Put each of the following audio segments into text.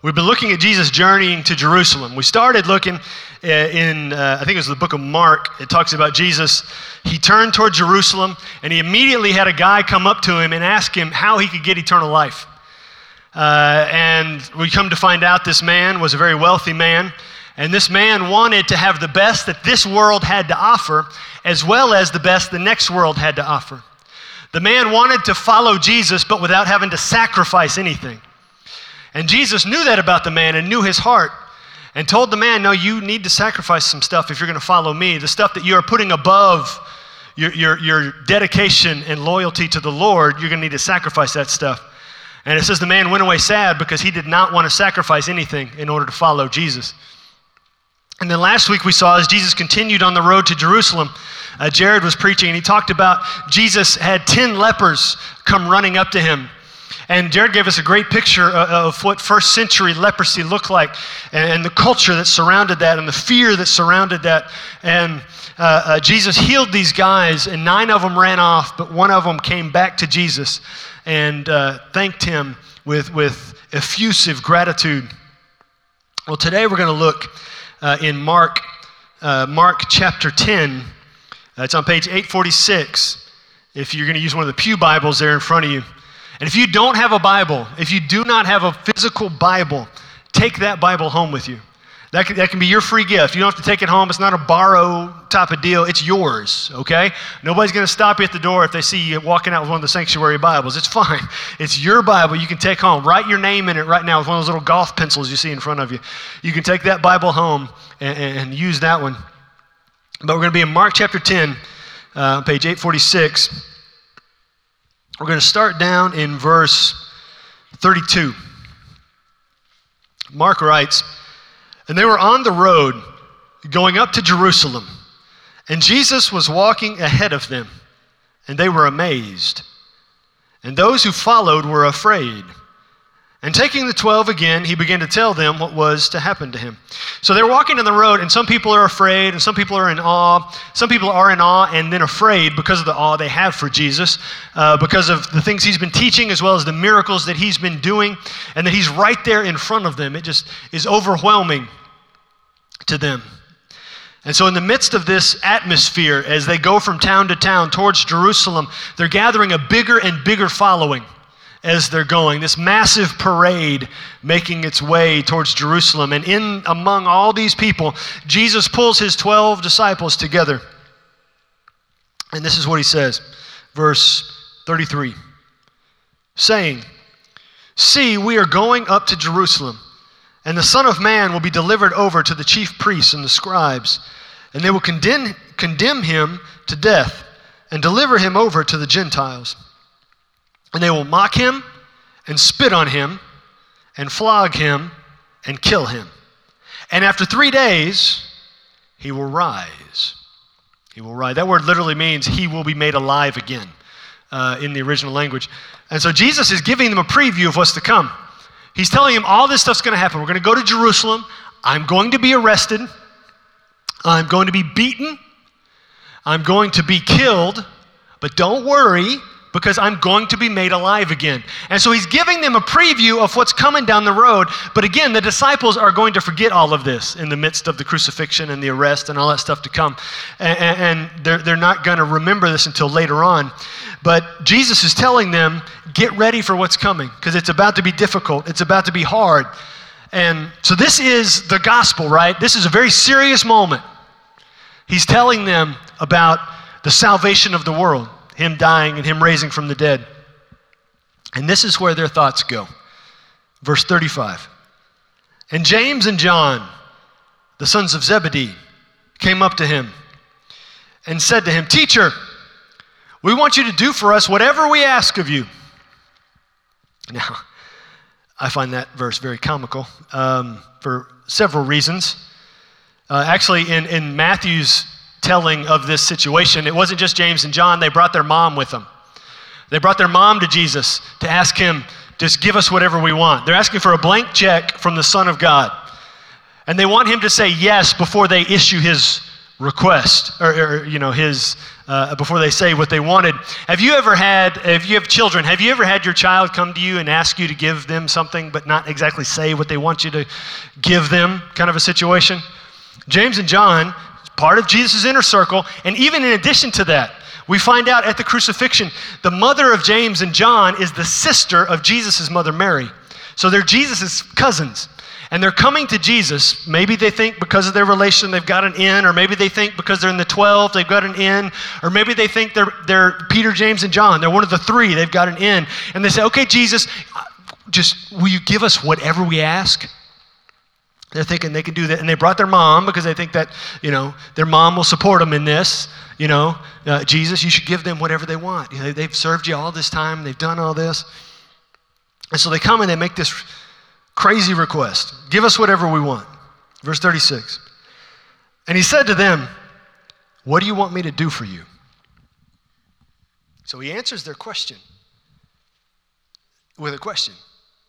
We've been looking at Jesus journeying to Jerusalem. We started looking uh, in, uh, I think it was the book of Mark. It talks about Jesus. He turned toward Jerusalem and he immediately had a guy come up to him and ask him how he could get eternal life. Uh, and we come to find out this man was a very wealthy man. And this man wanted to have the best that this world had to offer, as well as the best the next world had to offer. The man wanted to follow Jesus, but without having to sacrifice anything. And Jesus knew that about the man and knew his heart and told the man, No, you need to sacrifice some stuff if you're going to follow me. The stuff that you are putting above your, your, your dedication and loyalty to the Lord, you're going to need to sacrifice that stuff. And it says the man went away sad because he did not want to sacrifice anything in order to follow Jesus. And then last week we saw as Jesus continued on the road to Jerusalem, uh, Jared was preaching and he talked about Jesus had 10 lepers come running up to him and Jared gave us a great picture of what first century leprosy looked like and the culture that surrounded that and the fear that surrounded that. And uh, uh, Jesus healed these guys, and nine of them ran off, but one of them came back to Jesus and uh, thanked him with, with effusive gratitude. Well, today we're going to look uh, in Mark, uh, Mark chapter 10. Uh, it's on page 846. If you're going to use one of the Pew Bibles there in front of you. And if you don't have a Bible, if you do not have a physical Bible, take that Bible home with you. That can, that can be your free gift. You don't have to take it home. It's not a borrow type of deal. It's yours, okay? Nobody's going to stop you at the door if they see you walking out with one of the sanctuary Bibles. It's fine. It's your Bible you can take home. Write your name in it right now with one of those little golf pencils you see in front of you. You can take that Bible home and, and use that one. But we're going to be in Mark chapter 10, uh, page 846. We're going to start down in verse 32. Mark writes, And they were on the road going up to Jerusalem, and Jesus was walking ahead of them, and they were amazed. And those who followed were afraid. And taking the 12 again, he began to tell them what was to happen to him. So they're walking down the road, and some people are afraid, and some people are in awe. Some people are in awe and then afraid because of the awe they have for Jesus, uh, because of the things he's been teaching, as well as the miracles that he's been doing, and that he's right there in front of them. It just is overwhelming to them. And so, in the midst of this atmosphere, as they go from town to town towards Jerusalem, they're gathering a bigger and bigger following as they're going. This massive parade making its way towards Jerusalem. And in among all these people, Jesus pulls his 12 disciples together. And this is what he says, verse 33 saying, See, we are going up to Jerusalem, and the Son of Man will be delivered over to the chief priests and the scribes, and they will condemn, condemn him to death and deliver him over to the Gentiles and they will mock him and spit on him and flog him and kill him. And after three days, he will rise. He will rise. That word literally means he will be made alive again uh, in the original language. And so Jesus is giving them a preview of what's to come. He's telling them all this stuff's going to happen. We're going to go to Jerusalem. I'm going to be arrested. I'm going to be beaten. I'm going to be killed. But don't worry, because I'm going to be made alive again. And so he's giving them a preview of what's coming down the road. But again, the disciples are going to forget all of this in the midst of the crucifixion and the arrest and all that stuff to come. And, they're, they're not going to remember this until later on. But Jesus is telling them, get ready for what's coming because it's about to be difficult, it's about to be hard. And so this is the gospel, right? This is a very serious moment. He's telling them about the salvation of the world him dying and him raising from the dead. And this is where their thoughts go. Verse 35. And James and John, the sons of Zebedee, came up to him and said to him, Teacher, we want you to do for us whatever we ask of you. Now, I find that verse very comical um, for several reasons. Uh, actually, in, in Matthew's telling of this situation. It wasn't just James and John, they brought their mom with them. They brought their mom to Jesus to ask him, just give us whatever we want. They're asking for a blank check from the Son of God. And they want him to say yes before they issue his request, or, or you know, his, uh, before they say what they wanted. Have you ever had, if you have children, have you ever had your child come to you and ask you to give them something, but not exactly say what they want you to give them, kind of a situation? James and John, part of Jesus' inner circle, and even in addition to that, we find out at the crucifixion, the mother of James and John is the sister of Jesus' mother Mary. So they're Jesus' cousins. And they're coming to Jesus. Maybe they think because of their relation they've got an in, or maybe they think because they're in the 12 they've got an in, or maybe they think they're, they're Peter, James, and John. They're one of the three, they've got an in. And they say, okay, Jesus, just will you give us whatever we ask? They're thinking they can do that. And they brought their mom because they think that, you know, their mom will support them in this. You know, uh, Jesus, you should give them whatever they want. You know, they've served you all this time, they've done all this. And so they come and they make this crazy request Give us whatever we want. Verse 36. And he said to them, What do you want me to do for you? So he answers their question with a question.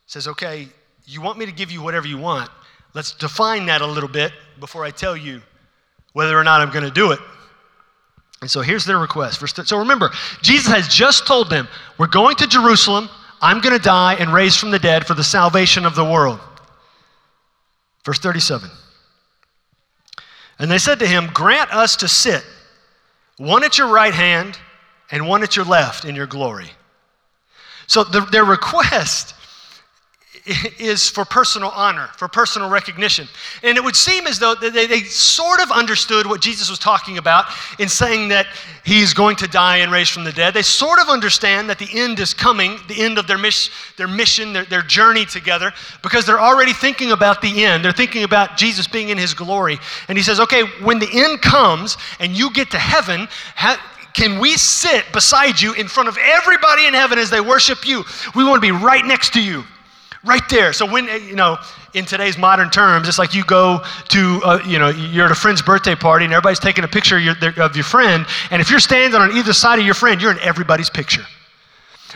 Says, Okay, you want me to give you whatever you want. Let's define that a little bit before I tell you whether or not I'm going to do it. And so here's their request. So remember, Jesus has just told them, We're going to Jerusalem. I'm going to die and raise from the dead for the salvation of the world. Verse 37. And they said to him, Grant us to sit, one at your right hand and one at your left in your glory. So the, their request is for personal honor, for personal recognition. And it would seem as though they, they, sort of understood what Jesus was talking about in saying that he's going to die and raise from the dead. They sort of understand that the end is coming, the end of their, mis- their mission, their, their journey together, because they're already thinking about the end. They're thinking about Jesus being in his glory. And he says, okay, when the end comes and you get to heaven, ha- can we sit beside you in front of everybody in heaven as they worship you? We want to be right next to you right there. So when you know, in today's modern terms, it's like you go to, uh, you know, you're at a friend's birthday party and everybody's taking a picture of your, of your friend, and if you're standing on either side of your friend, you're in everybody's picture.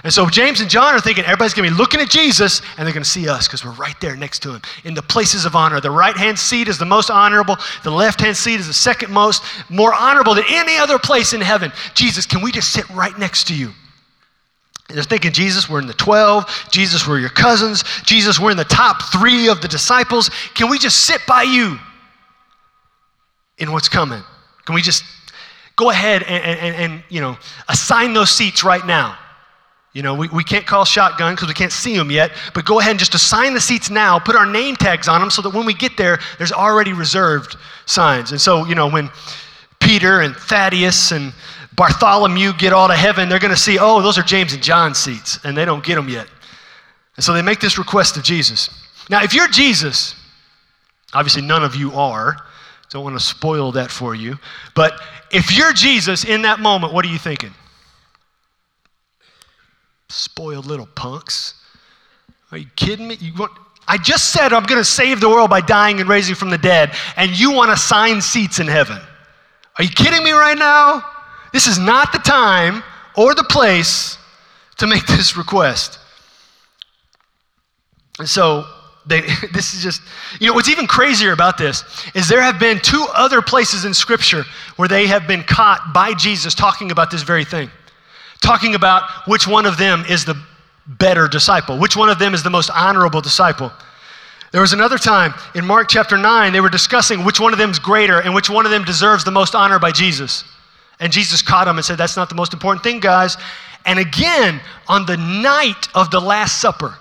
And so James and John are thinking everybody's going to be looking at Jesus and they're going to see us because we're right there next to him in the places of honor. The right hand seat is the most honorable, the left hand seat is the second most, more honorable than any other place in heaven. Jesus, can we just sit right next to you? They're thinking, Jesus, we're in the 12. Jesus, we're your cousins. Jesus, we're in the top three of the disciples. Can we just sit by you in what's coming? Can we just go ahead and, and, and you know, assign those seats right now? You know, we, we can't call shotgun because we can't see them yet, but go ahead and just assign the seats now, put our name tags on them so that when we get there, there's already reserved signs. And so, you know, when Peter and Thaddeus and Bartholomew get all to heaven, they're going to see, oh, those are James and John seats, and they don't get them yet. And so they make this request of Jesus. Now, if you're Jesus, obviously none of you are, don't want to spoil that for you, but if you're Jesus in that moment, what are you thinking? Spoiled little punks. Are you kidding me? You want, I just said I'm going to save the world by dying and raising from the dead, and you want to sign seats in heaven. Are you kidding me right now? This is not the time or the place to make this request. And so, they, this is just, you know, what's even crazier about this is there have been two other places in Scripture where they have been caught by Jesus talking about this very thing, talking about which one of them is the better disciple, which one of them is the most honorable disciple. There was another time in Mark chapter 9, they were discussing which one of them is greater and which one of them deserves the most honor by Jesus. And Jesus caught him and said, That's not the most important thing, guys. And again, on the night of the Last Supper,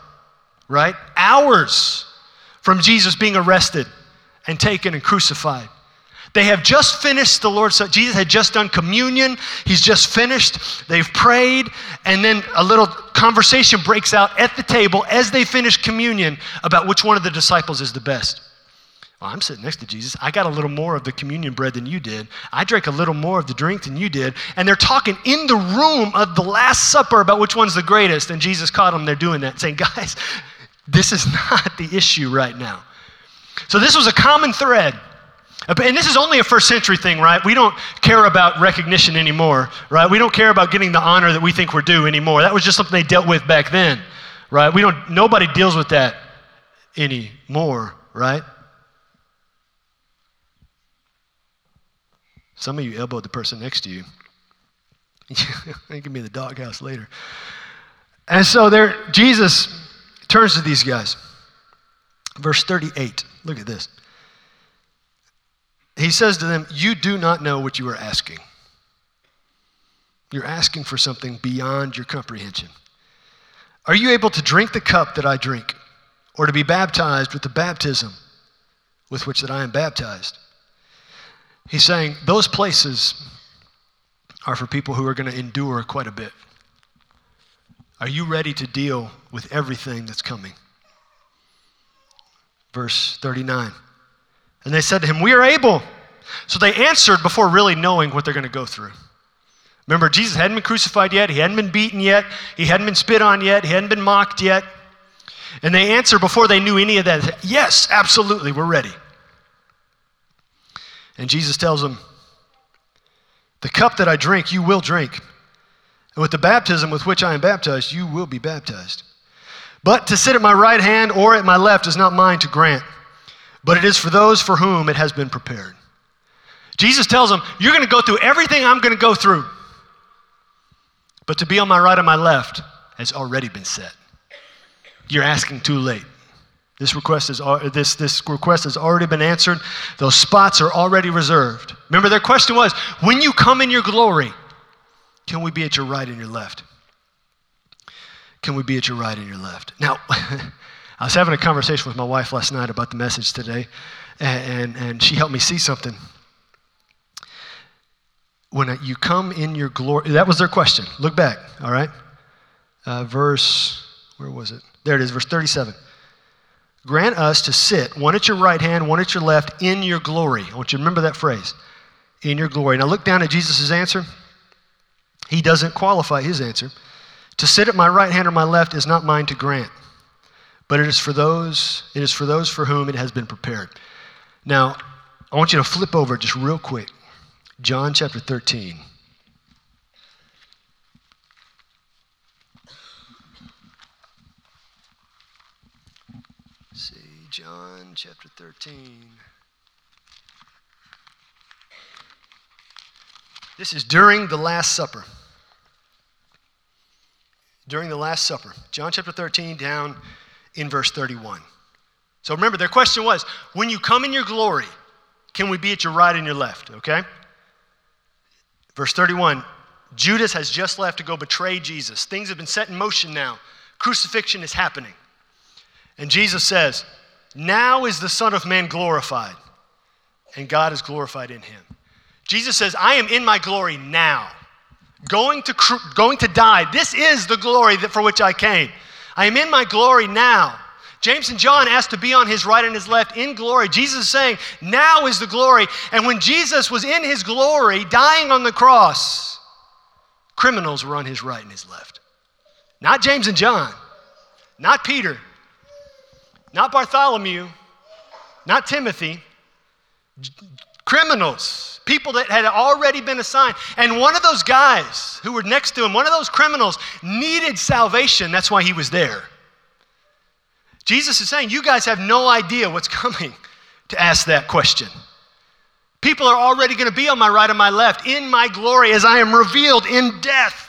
right? Hours from Jesus being arrested and taken and crucified. They have just finished the Lord's Supper. Jesus had just done communion. He's just finished. They've prayed. And then a little conversation breaks out at the table as they finish communion about which one of the disciples is the best. Well, I'm sitting next to Jesus. I got a little more of the communion bread than you did. I drank a little more of the drink than you did. And they're talking in the room of the Last Supper about which one's the greatest. And Jesus caught them They're doing that, saying, Guys, this is not the issue right now. So this was a common thread. And this is only a first century thing, right? We don't care about recognition anymore, right? We don't care about getting the honor that we think we're due anymore. That was just something they dealt with back then, right? We don't, nobody deals with that anymore, right? Some of you elbowed the person next to you. they can be in the doghouse later. And so there, Jesus turns to these guys. Verse 38. Look at this. He says to them, You do not know what you are asking. You're asking for something beyond your comprehension. Are you able to drink the cup that I drink, or to be baptized with the baptism with which that I am baptized? He's saying those places are for people who are going to endure quite a bit. Are you ready to deal with everything that's coming? Verse 39. And they said to him, We are able. So they answered before really knowing what they're going to go through. Remember, Jesus hadn't been crucified yet, he hadn't been beaten yet, he hadn't been spit on yet, he hadn't been mocked yet. And they answer before they knew any of that yes, absolutely, we're ready. And Jesus tells them, The cup that I drink, you will drink. And with the baptism with which I am baptized, you will be baptized. But to sit at my right hand or at my left is not mine to grant, but it is for those for whom it has been prepared. Jesus tells them, You're going to go through everything I'm going to go through. But to be on my right or my left has already been set. You're asking too late. This request, is, this, this request has already been answered. Those spots are already reserved. Remember, their question was when you come in your glory, can we be at your right and your left? Can we be at your right and your left? Now, I was having a conversation with my wife last night about the message today, and, and, and she helped me see something when you come in your glory, that was their question. Look back, all right? Uh, verse, where was it? There it is, verse 37. Grant us to sit, one at your right hand, one at your left, in your glory. I want you to remember that phrase, in your glory. Now look down at Jesus' answer. He doesn't qualify his answer. To sit at my right hand or my left is not mine to grant, but it is for those, it is for those for whom it has been prepared. Now, I want you to flip over just real quick John chapter 13. Let's see, John chapter 13. This is during the Last Supper. During the Last Supper. John chapter 13, down in verse 31. So remember, their question was when you come in your glory, can we be at your right and your left? Okay? Verse 31 Judas has just left to go betray Jesus. Things have been set in motion now. Crucifixion is happening. And Jesus says, Now is the Son of Man glorified, and God is glorified in him. Jesus says, I am in my glory now. Going to, going to die. This is the glory that, for which I came. I am in my glory now. James and John asked to be on his right and his left in glory. Jesus is saying, Now is the glory. And when Jesus was in his glory, dying on the cross, criminals were on his right and his left. Not James and John, not Peter, not Bartholomew, not Timothy, criminals, people that had already been assigned. And one of those guys who were next to him, one of those criminals, needed salvation. That's why he was there. Jesus is saying, You guys have no idea what's coming to ask that question. People are already going to be on my right and my left in my glory as I am revealed in death.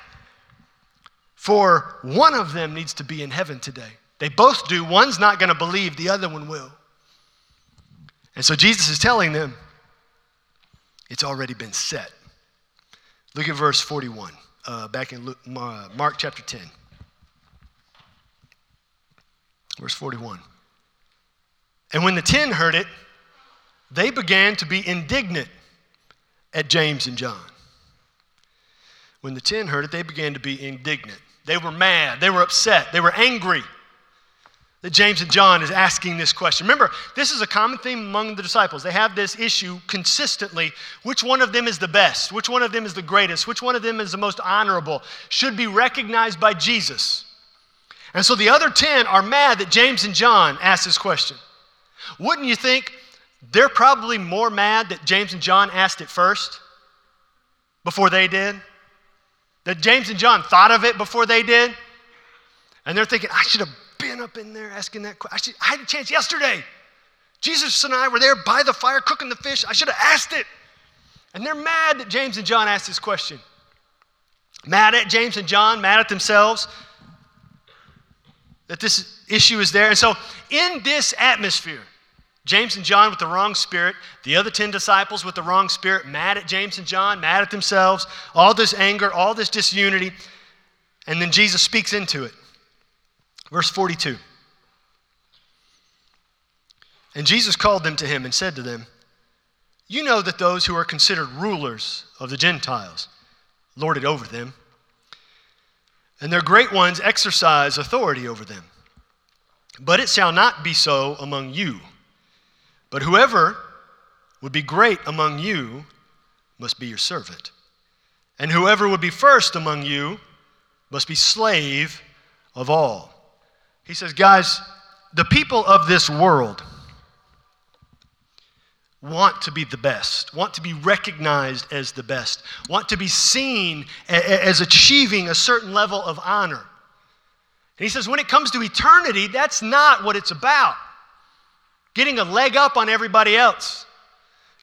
For one of them needs to be in heaven today. They both do. One's not going to believe, the other one will. And so Jesus is telling them, it's already been set. Look at verse 41, uh, back in Luke, uh, Mark chapter 10. Verse 41. And when the ten heard it, they began to be indignant at James and John. When the ten heard it, they began to be indignant. They were mad. They were upset. They were angry that James and John is asking this question. Remember, this is a common theme among the disciples. They have this issue consistently. Which one of them is the best? Which one of them is the greatest? Which one of them is the most honorable? Should be recognized by Jesus. And so the other 10 are mad that James and John asked this question. Wouldn't you think they're probably more mad that James and John asked it first before they did? That James and John thought of it before they did? And they're thinking, I should have been up in there asking that question. I, I had a chance yesterday. Jesus and I were there by the fire cooking the fish. I should have asked it. And they're mad that James and John asked this question. Mad at James and John, mad at themselves that this issue is there. And so, in this atmosphere, James and John with the wrong spirit, the other 10 disciples with the wrong spirit, mad at James and John, mad at themselves, all this anger, all this disunity. And then Jesus speaks into it. Verse 42. And Jesus called them to him and said to them, You know that those who are considered rulers of the Gentiles lord it over them, and their great ones exercise authority over them. But it shall not be so among you. But whoever would be great among you must be your servant. And whoever would be first among you must be slave of all. He says, guys, the people of this world want to be the best, want to be recognized as the best, want to be seen as achieving a certain level of honor. And he says, when it comes to eternity, that's not what it's about. Getting a leg up on everybody else,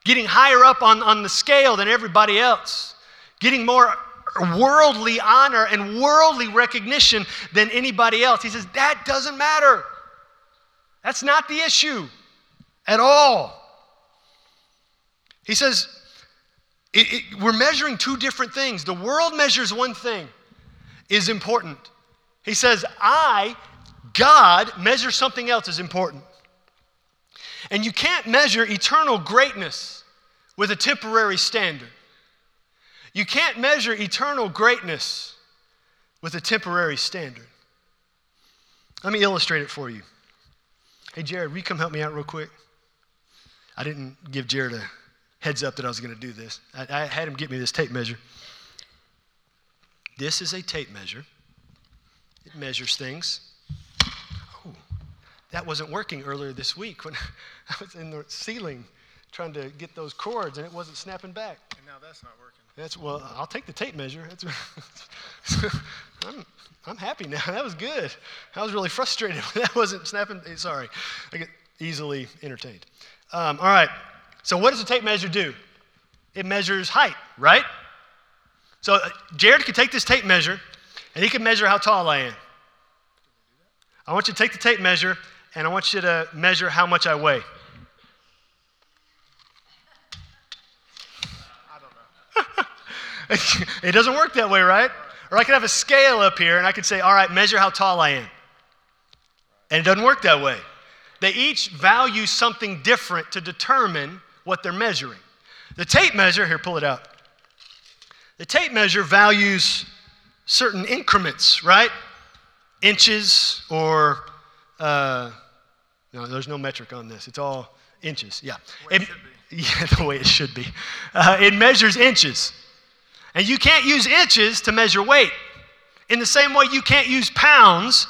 getting higher up on, on the scale than everybody else, getting more worldly honor and worldly recognition than anybody else. He says, that doesn't matter. That's not the issue at all. He says, it, it, we're measuring two different things. The world measures one thing, is important. He says, I, God, measure something else as important. And you can't measure eternal greatness with a temporary standard. You can't measure eternal greatness with a temporary standard. Let me illustrate it for you. Hey, Jared, will you come help me out real quick? I didn't give Jared a heads up that I was going to do this. I, I had him get me this tape measure. This is a tape measure, it measures things. Oh, that wasn't working earlier this week when I was in the ceiling trying to get those cords and it wasn't snapping back. Now that's not working. That's well, I'll take the tape measure. I'm, I'm happy now. That was good. I was really frustrated that wasn't snapping. Sorry, I get easily entertained. Um, all right. So, what does a tape measure do? It measures height, right? So, uh, Jared can take this tape measure and he can measure how tall I am. I want you to take the tape measure and I want you to measure how much I weigh. I don't know. it doesn't work that way, right? Or I could have a scale up here and I could say, all right, measure how tall I am. And it doesn't work that way. They each value something different to determine what they're measuring. The tape measure, here, pull it out. The tape measure values certain increments, right? Inches or, uh, no, there's no metric on this. It's all inches, yeah. It, yeah, the way it should be. Uh, it measures inches. And you can't use inches to measure weight. In the same way, you can't use pounds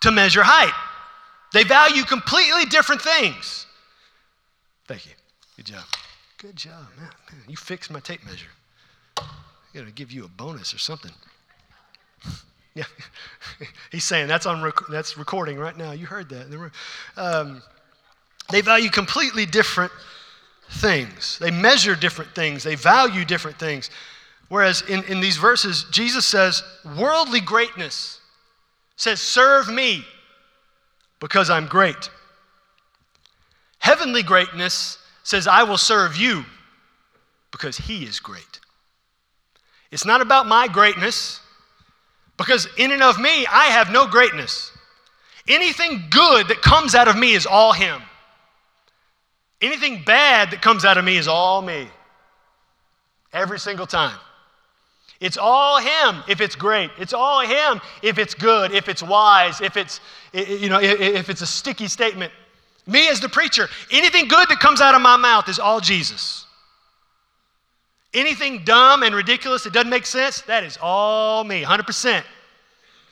to measure height. They value completely different things. Thank you. Good job. Good job, man. man you fixed my tape measure. I gotta give you a bonus or something. yeah, he's saying that's on rec- that's recording right now. You heard that. Um, they value completely different things. They measure different things. They value different things. Whereas in, in these verses, Jesus says, worldly greatness says, serve me because I'm great. Heavenly greatness says, I will serve you because he is great. It's not about my greatness, because in and of me, I have no greatness. Anything good that comes out of me is all him. Anything bad that comes out of me is all me. Every single time. It's all him if it's great. It's all him if it's good, if it's wise, if it's you know, if it's a sticky statement. Me as the preacher, anything good that comes out of my mouth is all Jesus. Anything dumb and ridiculous that doesn't make sense, that is all me, 100%.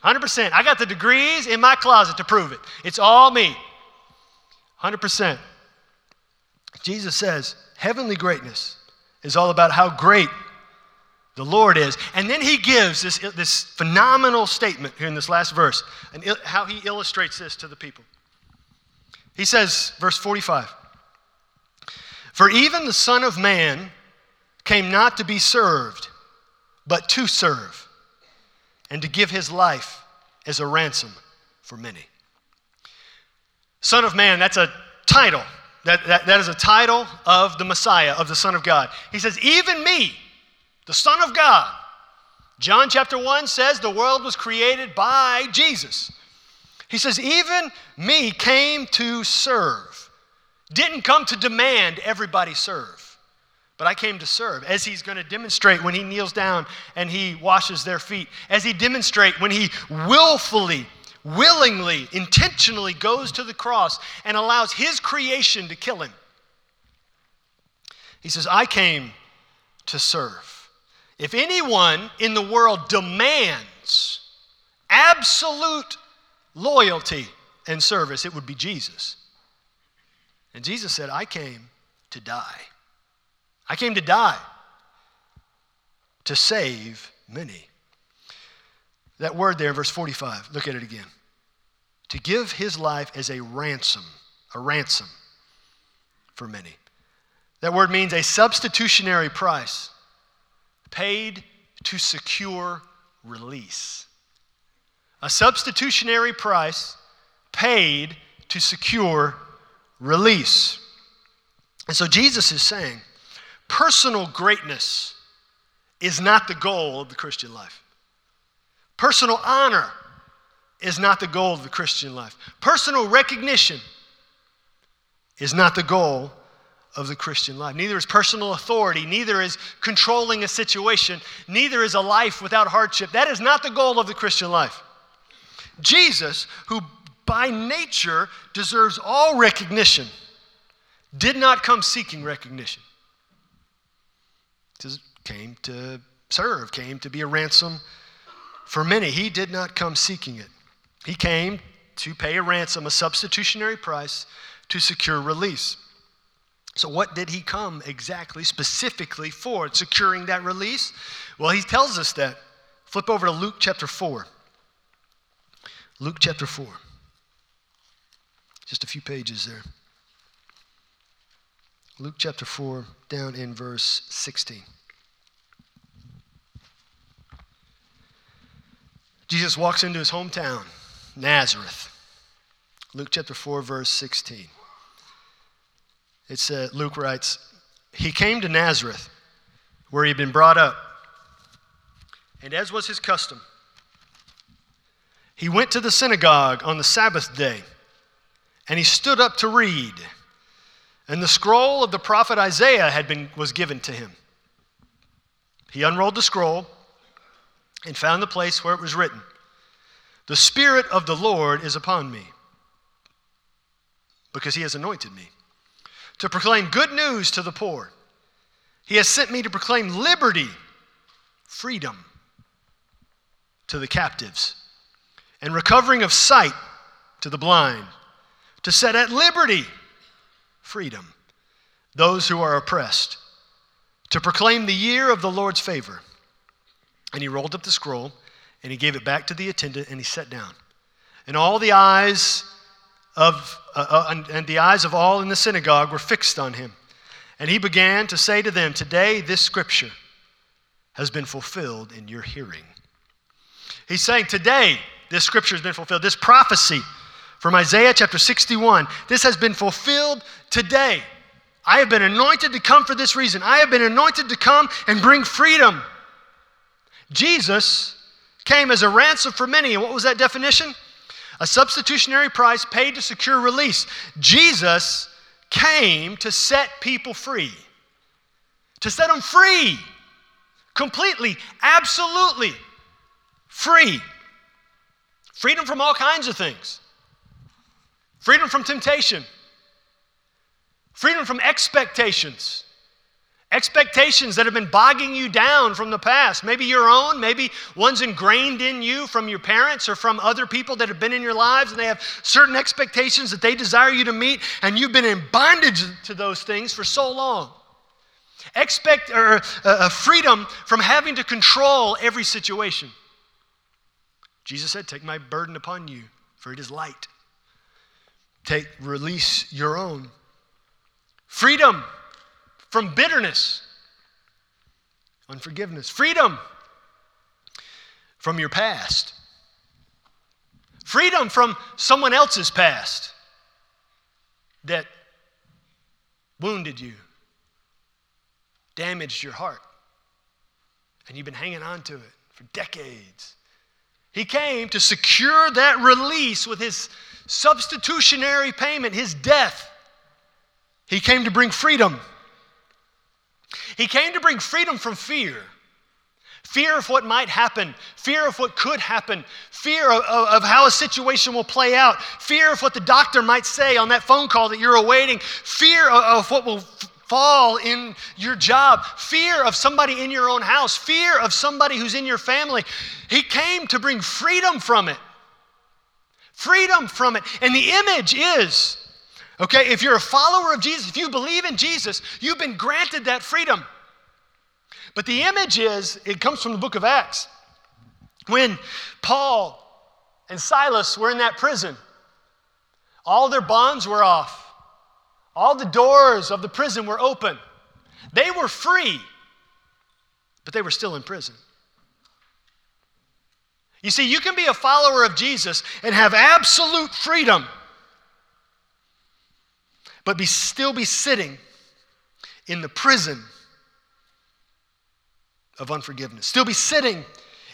100%. I got the degrees in my closet to prove it. It's all me. 100%. Jesus says, heavenly greatness is all about how great the Lord is. And then he gives this, this phenomenal statement here in this last verse and how he illustrates this to the people. He says, verse 45 For even the Son of Man came not to be served, but to serve, and to give his life as a ransom for many. Son of Man, that's a title. That, that, that is a title of the Messiah, of the Son of God. He says, Even me, the Son of God. John chapter 1 says the world was created by Jesus. He says, Even me came to serve. Didn't come to demand everybody serve, but I came to serve, as he's going to demonstrate when he kneels down and he washes their feet, as he demonstrate when he willfully willingly, intentionally goes to the cross and allows his creation to kill him. He says, I came to serve. If anyone in the world demands absolute loyalty and service, it would be Jesus. And Jesus said, I came to die. I came to die to save many. That word there, verse 45, look at it again. To give his life as a ransom, a ransom for many. That word means a substitutionary price paid to secure release. A substitutionary price paid to secure release. And so Jesus is saying personal greatness is not the goal of the Christian life. Personal honor is not the goal of the Christian life. Personal recognition is not the goal of the Christian life. Neither is personal authority, neither is controlling a situation, neither is a life without hardship. That is not the goal of the Christian life. Jesus, who by nature deserves all recognition, did not come seeking recognition. Came to serve, came to be a ransom for many, he did not come seeking it. He came to pay a ransom, a substitutionary price to secure release. So, what did he come exactly, specifically for? Securing that release? Well, he tells us that. Flip over to Luke chapter 4. Luke chapter 4. Just a few pages there. Luke chapter 4, down in verse 16. Jesus walks into his hometown, Nazareth. Luke chapter 4, verse 16. It said, Luke writes, He came to Nazareth, where he had been brought up. And as was his custom, he went to the synagogue on the Sabbath day, and he stood up to read. And the scroll of the prophet Isaiah had been, was given to him. He unrolled the scroll and found the place where it was written The Spirit of the Lord is upon me, because he has anointed me to proclaim good news to the poor. He has sent me to proclaim liberty, freedom to the captives, and recovering of sight to the blind, to set at liberty, freedom, those who are oppressed, to proclaim the year of the Lord's favor. And he rolled up the scroll and he gave it back to the attendant and he sat down. And all the eyes of, uh, uh, and, and the eyes of all in the synagogue were fixed on him. And he began to say to them, Today this scripture has been fulfilled in your hearing. He's saying, Today this scripture has been fulfilled. This prophecy from Isaiah chapter 61, this has been fulfilled today. I have been anointed to come for this reason. I have been anointed to come and bring freedom. Jesus came as a ransom for many. And what was that definition? A substitutionary price paid to secure release. Jesus came to set people free, to set them free, completely, absolutely free. Freedom from all kinds of things freedom from temptation, freedom from expectations. Expectations that have been bogging you down from the past, maybe your own, maybe ones ingrained in you from your parents or from other people that have been in your lives, and they have certain expectations that they desire you to meet, and you've been in bondage to those things for so long. Expect or uh, uh freedom from having to control every situation. Jesus said, "Take my burden upon you, for it is light." Take release your own freedom from bitterness, Unforgiveness. Freedom from your past. Freedom from someone else's past that wounded you, damaged your heart, and you've been hanging on to it for decades. He came to secure that release with his substitutionary payment, his death. He came to bring freedom. He came to bring freedom from fear. Fear of what might happen, fear of what could happen, fear of, of, of, how a situation will play out, fear of what the doctor might say on that phone call that you're awaiting, fear of, of what will fall in your job, fear of somebody in your own house, fear of somebody who's in your family. He came to bring freedom from it. Freedom from it. And the image is okay, if you're a follower of Jesus, if you believe in Jesus, you've been granted that freedom. But the image is, it comes from the book of Acts. When Paul and Silas were in that prison, all their bonds were off, all the doors of the prison were open. They were free, but they were still in prison. You see, you can be a follower of Jesus and have absolute freedom, but be, still be sitting in the prison of unforgiveness, still be sitting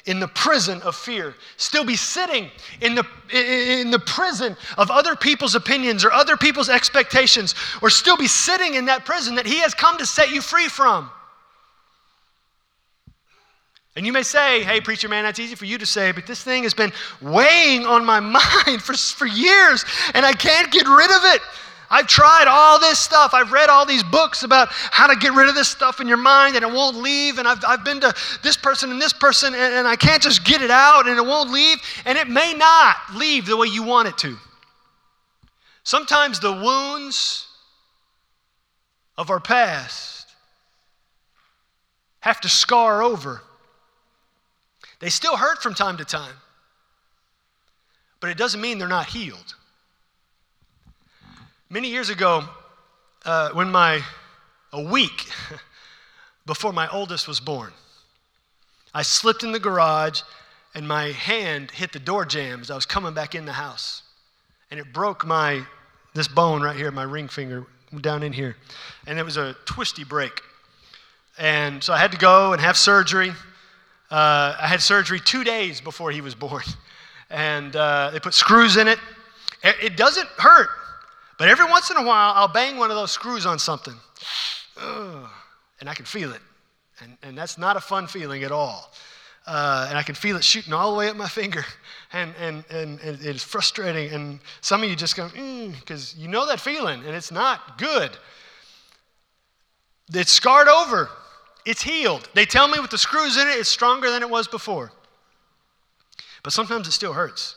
in the prison of fear, still be sitting in the, in the prison of other people's opinions or other people's expectations, or still be sitting in that prison that He has come to set you free from. And you may say, hey, preacher man, that's easy for you to say, but this thing has been weighing on my mind for, for years, and I can't get rid of it. I've tried all this stuff. I've read all these books about how to get rid of this stuff in your mind and it won't leave. And I've, I've been to this person and this person and, and I can't just get it out and it won't leave. And it may not leave the way you want it to. Sometimes the wounds of our past have to scar over. They still hurt from time to time, but it doesn't mean they're not healed. Many years ago, uh, when my, a week before my oldest was born, I slipped in the garage and my hand hit the door jambs. I was coming back in the house. And it broke my, this bone right here, my ring finger down in here. And it was a twisty break. And so I had to go and have surgery. Uh, I had surgery two days before he was born. And uh, they put screws in it. It doesn't hurt. But every once in a while, I'll bang one of those screws on something, and I can feel it. And, and that's not a fun feeling at all. Uh, and I can feel it shooting all the way up my finger. And, and, and, and it's frustrating. And some of you just go, because mm, you know that feeling, and it's not good. It's scarred over, it's healed. They tell me with the screws in it, it's stronger than it was before. But sometimes it still hurts.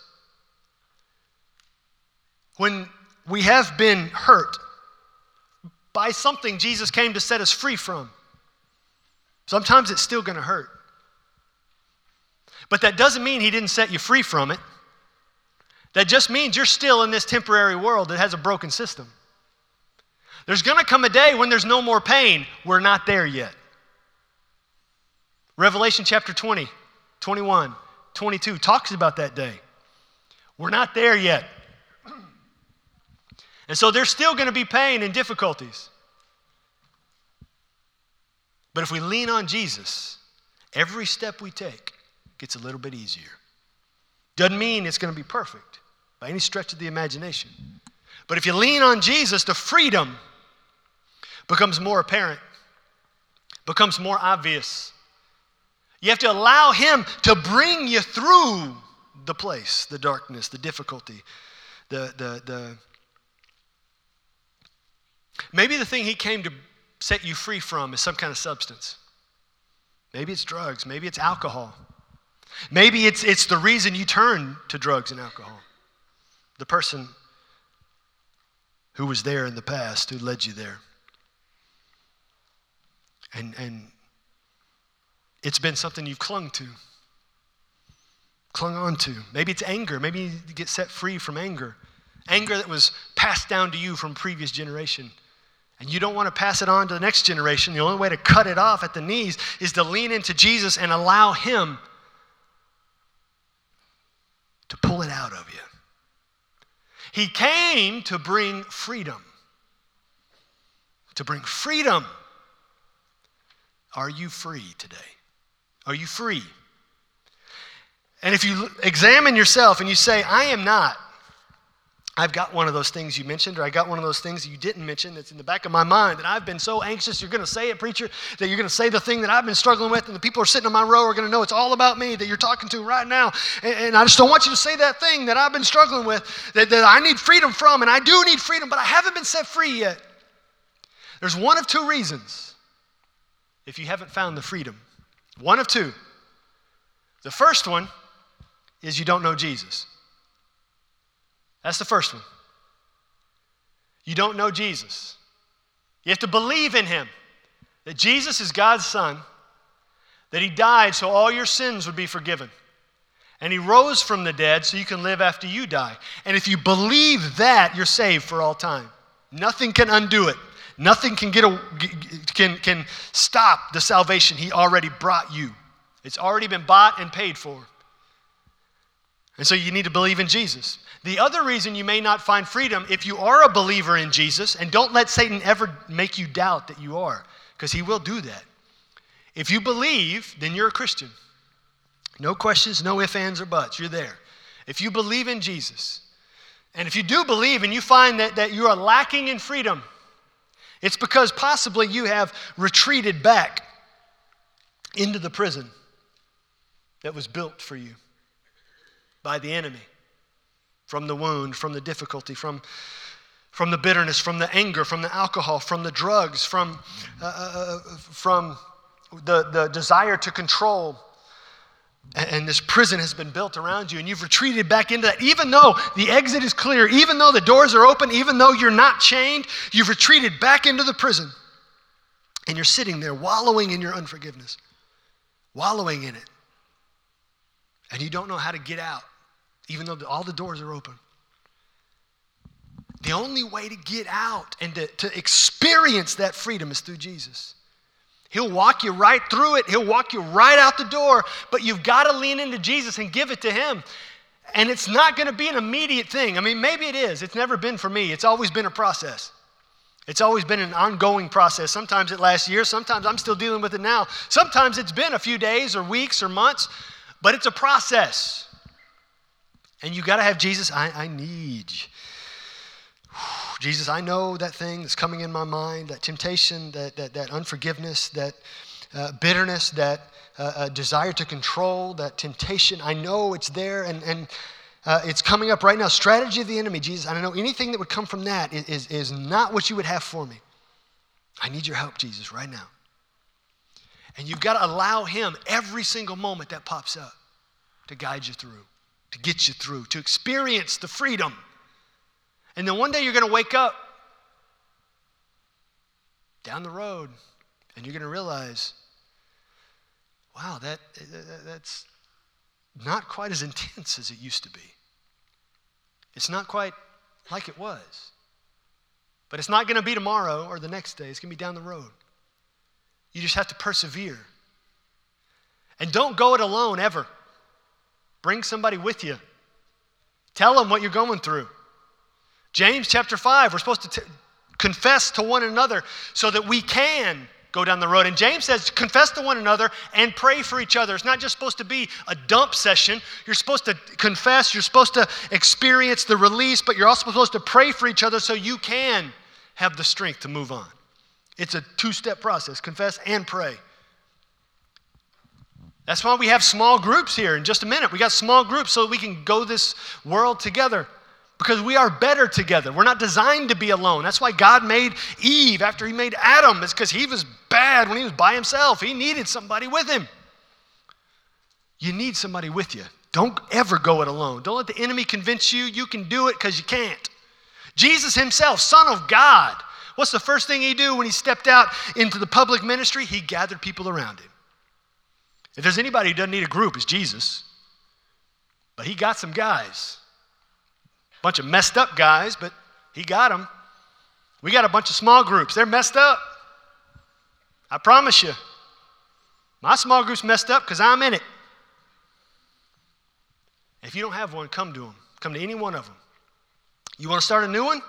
When we have been hurt by something Jesus came to set us free from. Sometimes it's still going to hurt. But that doesn't mean He didn't set you free from it. That just means you're still in this temporary world that has a broken system. There's going to come a day when there's no more pain. We're not there yet. Revelation chapter 20, 21, 22 talks about that day. We're not there yet. And so there's still going to be pain and difficulties. But if we lean on Jesus, every step we take gets a little bit easier. Doesn't mean it's going to be perfect by any stretch of the imagination. But if you lean on Jesus, the freedom becomes more apparent, becomes more obvious. You have to allow Him to bring you through the place, the darkness, the difficulty, the, the, the, Maybe the thing he came to set you free from is some kind of substance. Maybe it's drugs. Maybe it's alcohol. Maybe it's, it's the reason you turn to drugs and alcohol. The person who was there in the past, who led you there. And, and it's been something you've clung to, clung on to. Maybe it's anger. Maybe you get set free from anger. Anger that was passed down to you from previous generation and you don't want to pass it on to the next generation, the only way to cut it off at the knees is to lean into Jesus and allow Him to pull it out of you. He came to bring freedom. To bring freedom. Are you free today? Are you free? And if you examine yourself and you say, I am not, I've got one of those things you mentioned, or I got one of those things you didn't mention that's in the back of my mind, and I've been so anxious you're going to say it, preacher, that you're going to say the thing that I've been struggling with, and the people are sitting in my row are going to know it's all about me that you're talking to right now. And, and, I just don't want you to say that thing that I've been struggling with, that, that I need freedom from, and I do need freedom, but I haven't been set free yet. There's one of two reasons if you haven't found the freedom. One of two. The first one is you don't know Jesus. That's the first one. You don't know Jesus. You have to believe in him that Jesus is God's Son, that he died so all your sins would be forgiven, and he rose from the dead so you can live after you die. And if you believe that, you're saved for all time. Nothing can undo it. Nothing can, get a, can, can stop the salvation he already brought you. It's already been bought and paid for. And so you need to believe in Jesus. The other reason you may not find freedom, if you are a believer in Jesus, and don't let Satan ever make you doubt that you are, because he will do that. If you believe, then you're a Christian. No questions, no ifs, ands, or buts. You're there. If you believe in Jesus, and if you do believe and you find that, that you are lacking in freedom, it's because possibly you have retreated back into the prison that was built for you by the enemy from the wound, from the difficulty, from, from the bitterness, from the anger, from the alcohol, from the drugs, from, uh, uh, uh from the, the desire to control. And, and this prison has been built around you, and you've retreated back into that. Even though the exit is clear, even though the doors are open, even though you're not chained, you've retreated back into the prison. And you're sitting there wallowing in your unforgiveness, wallowing in it. And you don't know how to get out even though all the doors are open. The only way to get out and to, to experience that freedom is through Jesus. He'll walk you right through it, He'll walk you right out the door, but you've got to lean into Jesus and give it to Him. And it's not going to be an immediate thing. I mean, maybe it is. It's never been for me, it's always been a process. It's always been an ongoing process. Sometimes it lasts years, sometimes I'm still dealing with it now. Sometimes it's been a few days or weeks or months, but it's a process. And you got to have Jesus. I, I need Jesus, I know that thing that's coming in my mind, that temptation, that, that, that unforgiveness, that uh, bitterness, that uh, uh, desire to control, that temptation. I know it's there and, and uh, it's coming up right now. Strategy of the enemy, Jesus. I don't know anything that would come from that is, is, is not what you would have for me. I need your help, Jesus, right now. And you've got to allow Him every single moment that pops up to guide you through to get you through, to experience the freedom. And then one day you're going to wake up down the road and you're going to realize, wow, that, that's not quite as intense as it used to be. It's not quite like it was. But it's not going to be tomorrow or the next day, it's going to be down the road. You just have to persevere. And don't go it alone ever. Bring somebody with you. Tell them what you're going through. James chapter 5, we're supposed to t- confess to one another so that we can go down the road. And James says, confess to one another and pray for each other. It's not just supposed to be a dump session. You're supposed to confess, you're supposed to experience the release, but you're also supposed to pray for each other so you can have the strength to move on. It's a two step process confess and pray. That's why we have small groups here in just a minute. We got small groups so we can go this world together because we are better together. We're not designed to be alone. That's why God made Eve after he made Adam. It's because he was bad when he was by himself. He needed somebody with him. You need somebody with you. Don't ever go it alone. Don't let the enemy convince you you can do it because you can't. Jesus himself, Son of God, what's the first thing he do when he stepped out into the public ministry? He gathered people around him. If there's anybody who doesn't need a group, it's Jesus. But he got some guys. A bunch of messed up guys, but he got them. We got a bunch of small groups. They're messed up. I promise you. My small group's messed up because I'm in it. If you don't have one, come to them. Come to any one of them. You want to start a new one?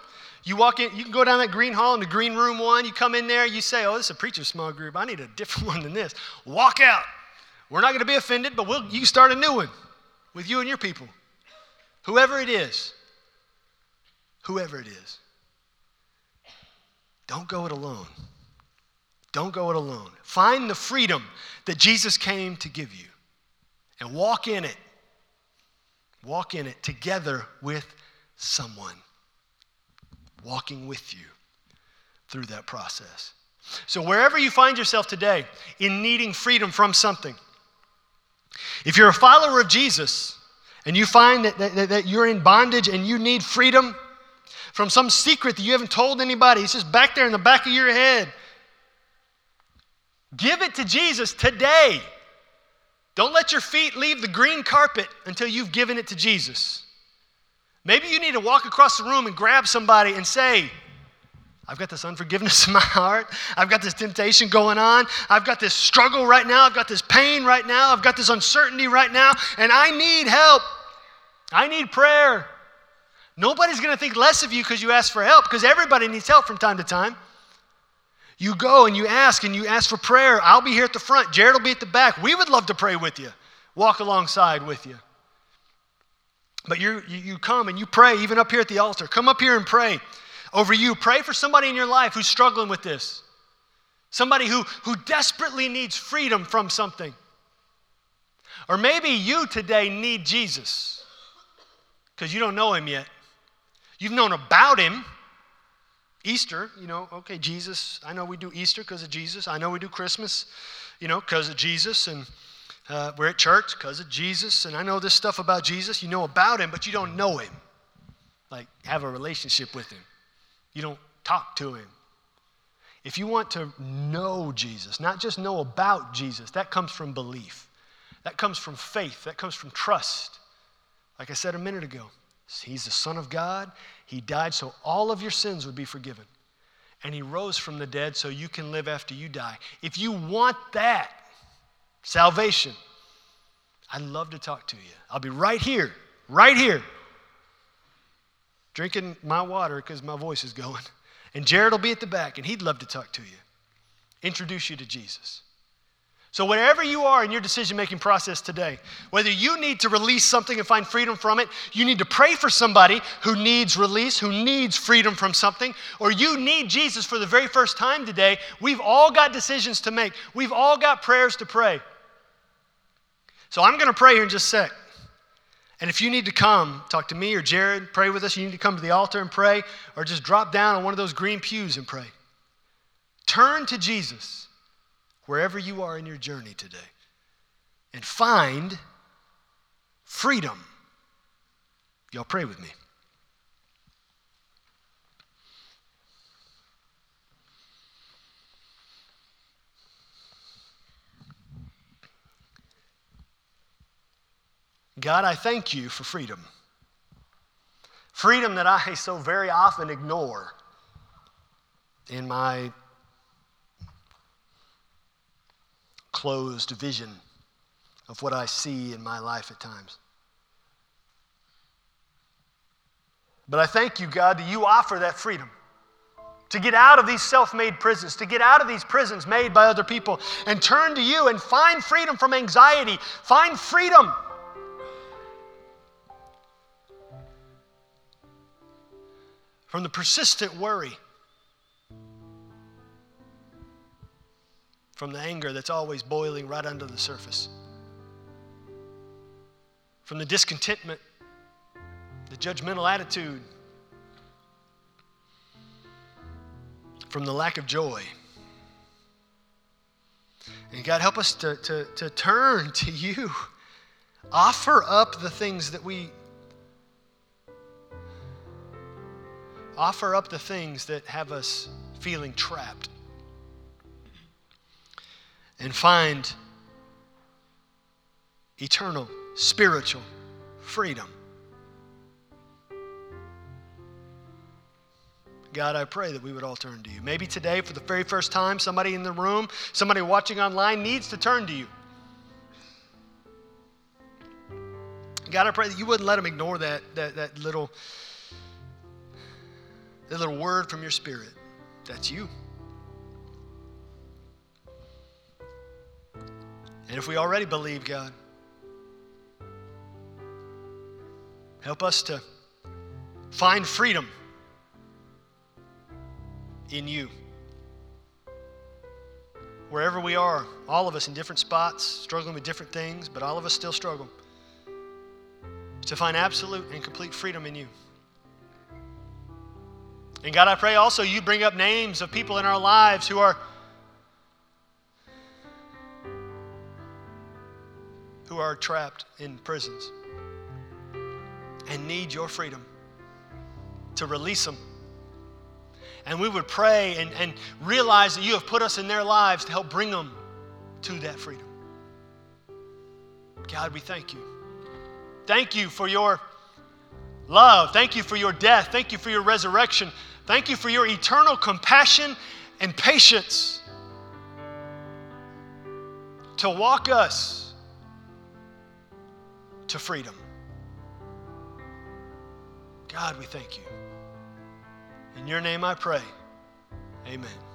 You walk in, you can go down that green hall in the green room one. You come in there, you say, Oh, this is a preacher's small group. I need a different one than this. Walk out. We're not going to be offended, but we'll, you can start a new one with you and your people. Whoever it is. Whoever it is. Don't go it alone. Don't go it alone. Find the freedom that Jesus came to give you and walk in it. Walk in it together with someone, walking with you through that process. So, wherever you find yourself today in needing freedom from something, if you're a follower of Jesus and you find that, that, that you're in bondage and you need freedom from some secret that you haven't told anybody, it's just back there in the back of your head. Give it to Jesus today. Don't let your feet leave the green carpet until you've given it to Jesus. Maybe you need to walk across the room and grab somebody and say, I've got this unforgiveness in my heart. I've got this temptation going on. I've got this struggle right now. I've got this pain right now. I've got this uncertainty right now, and I need help. I need prayer. Nobody's going to think less of you because you ask for help, because everybody needs help from time to time. You go and you ask and you ask for prayer. I'll be here at the front. Jared will be at the back. We would love to pray with you, walk alongside with you. But you, you come and you pray, even up here at the altar. Come up here and pray over you. Pray for somebody in your life who's struggling with this. Somebody who, who desperately needs freedom from something. Or maybe you today need Jesus because you don't know him yet. You've known about him. Easter, you know, okay, Jesus. I know we do Easter because of Jesus. I know we do Christmas, you know, because of Jesus. And uh, we're at church because of Jesus. And I know this stuff about Jesus. You know about him, but you don't know him. Like, have a relationship with him. You don't talk to him. If you want to know Jesus, not just know about Jesus, that comes from belief. That comes from faith. That comes from trust. Like I said a minute ago, He's the Son of God. He died so all of your sins would be forgiven. And He rose from the dead so you can live after you die. If you want that, salvation, I'd love to talk to you. I'll be right here, right here, drinking my water because my voice is going. And Jared will be at the back, and he'd love to talk to you, introduce you to Jesus. So, wherever you are in your decision making process today, whether you need to release something and find freedom from it, you need to pray for somebody who needs release, who needs freedom from something, or you need Jesus for the very first time today, we've all got decisions to make. We've all got prayers to pray. So, I'm going to pray here in just a sec. And if you need to come, talk to me or Jared, pray with us. You need to come to the altar and pray, or just drop down on one of those green pews and pray. Turn to Jesus wherever you are in your journey today and find freedom. Y'all pray with me. God, I thank you for freedom. Freedom that I so very often ignore in my closed vision of what I see in my life at times. But I thank you, God, that you offer that freedom to get out of these self made prisons, to get out of these prisons made by other people, and turn to you and find freedom from anxiety, find freedom. From the persistent worry from the anger that's always boiling right under the surface, from the discontentment, the judgmental attitude, from the lack of joy. And God, help us to, to, to turn to you. Offer up the things that we offer up the things that have us feeling trapped and find eternal spiritual freedom. God, I pray that we would all turn to you. Maybe today, for the very first time, somebody in the room, somebody watching online needs to turn to you. God, I pray that you wouldn't let them ignore that, that, that little that little word from your spirit. That's you. And if we already believe, God, help us to find freedom in you. Wherever we are, all of us in different spots, struggling with different things, but all of us still struggle. To find absolute and complete freedom in you. And God, I pray also you bring up names of people in our lives who are who are trapped in prisons and need your freedom to release them. And we would pray and, and realize that you have put us in their lives to help bring them to that freedom. God, we thank you. Thank you for your love. Thank you for your death. Thank you for your resurrection. Thank you for your eternal compassion and patience to walk us to freedom. God, we thank you. In your name I pray. Amen.